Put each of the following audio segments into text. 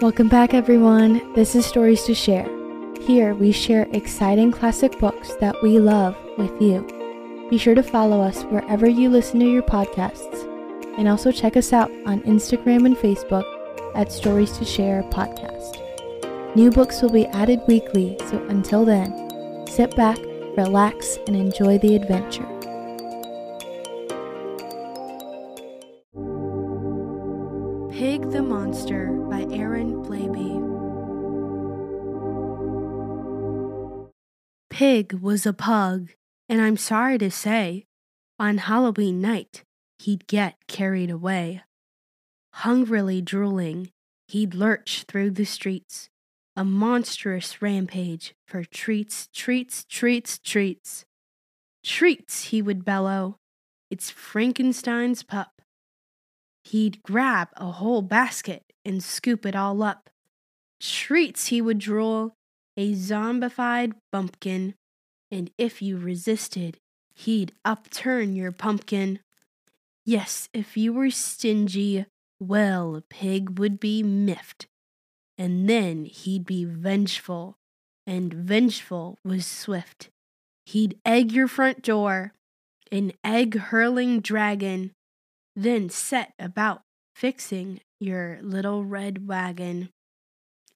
Welcome back, everyone. This is Stories to Share. Here we share exciting classic books that we love with you. Be sure to follow us wherever you listen to your podcasts, and also check us out on Instagram and Facebook at Stories to Share Podcast. New books will be added weekly, so until then, sit back, relax, and enjoy the adventure. Pig the Monster by Aaron Blabey. Pig was a pug, and I'm sorry to say, on Halloween night, he'd get carried away. Hungrily drooling, he'd lurch through the streets, a monstrous rampage for treats, treats, treats, treats. Treats, he would bellow. It's Frankenstein's pup. He'd grab a whole basket and scoop it all up. Treats, he would drool, a zombified bumpkin, and if you resisted, he'd upturn your pumpkin. Yes, if you were stingy, well, a Pig would be miffed. And then he'd be vengeful, and vengeful was swift. He'd egg your front door, an egg hurling dragon, then set about fixing your little red wagon.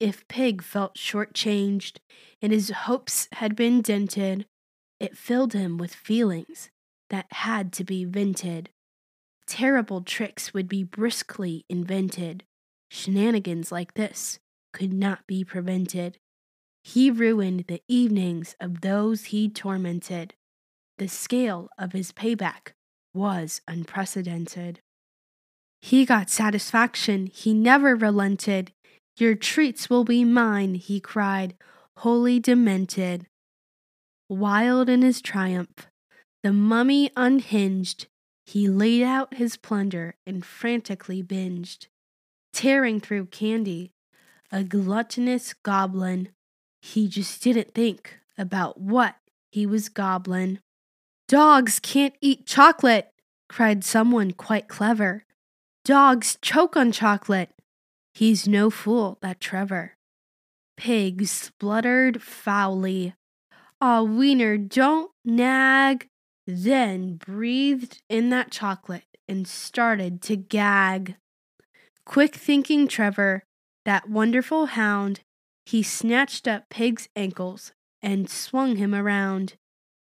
If Pig felt short-changed and his hopes had been dented, it filled him with feelings that had to be vented. Terrible tricks would be briskly invented. Shenanigans like this could not be prevented. He ruined the evenings of those he tormented. The scale of his payback was unprecedented. He got satisfaction, he never relented. Your treats will be mine, he cried, wholly demented. Wild in his triumph, the mummy unhinged, he laid out his plunder and frantically binged. Tearing through candy, a gluttonous goblin, he just didn't think about what he was goblin. Dogs can't eat chocolate, cried someone quite clever. Dogs choke on chocolate. He's no fool, that Trevor. Pig spluttered foully. Aw, Wiener, don't nag. Then breathed in that chocolate and started to gag. Quick thinking Trevor, that wonderful hound, he snatched up Pig's ankles and swung him around.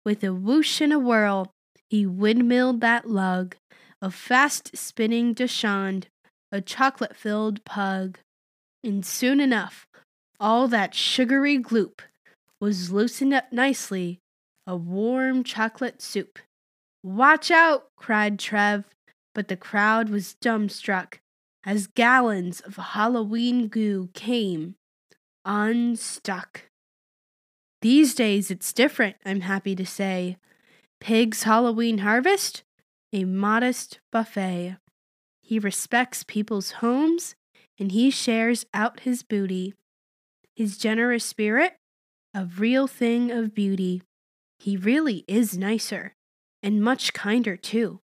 With a whoosh and a whirl, he windmilled that lug, a fast spinning Dachshund, a chocolate filled pug. And soon enough, all that sugary gloop was loosened up nicely, a warm chocolate soup. Watch out! cried Trev, but the crowd was dumbstruck as gallons of Halloween goo came unstuck. These days it's different, I'm happy to say. Pig's Halloween harvest? A modest buffet. He respects people's homes and he shares out his booty. His generous spirit, a real thing of beauty. He really is nicer and much kinder too.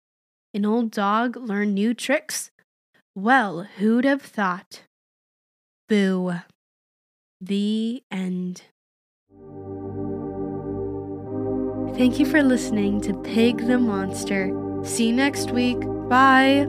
An old dog learn new tricks well, who'd have thought? Boo. The end. Thank you for listening to Pig the Monster. See you next week. Bye.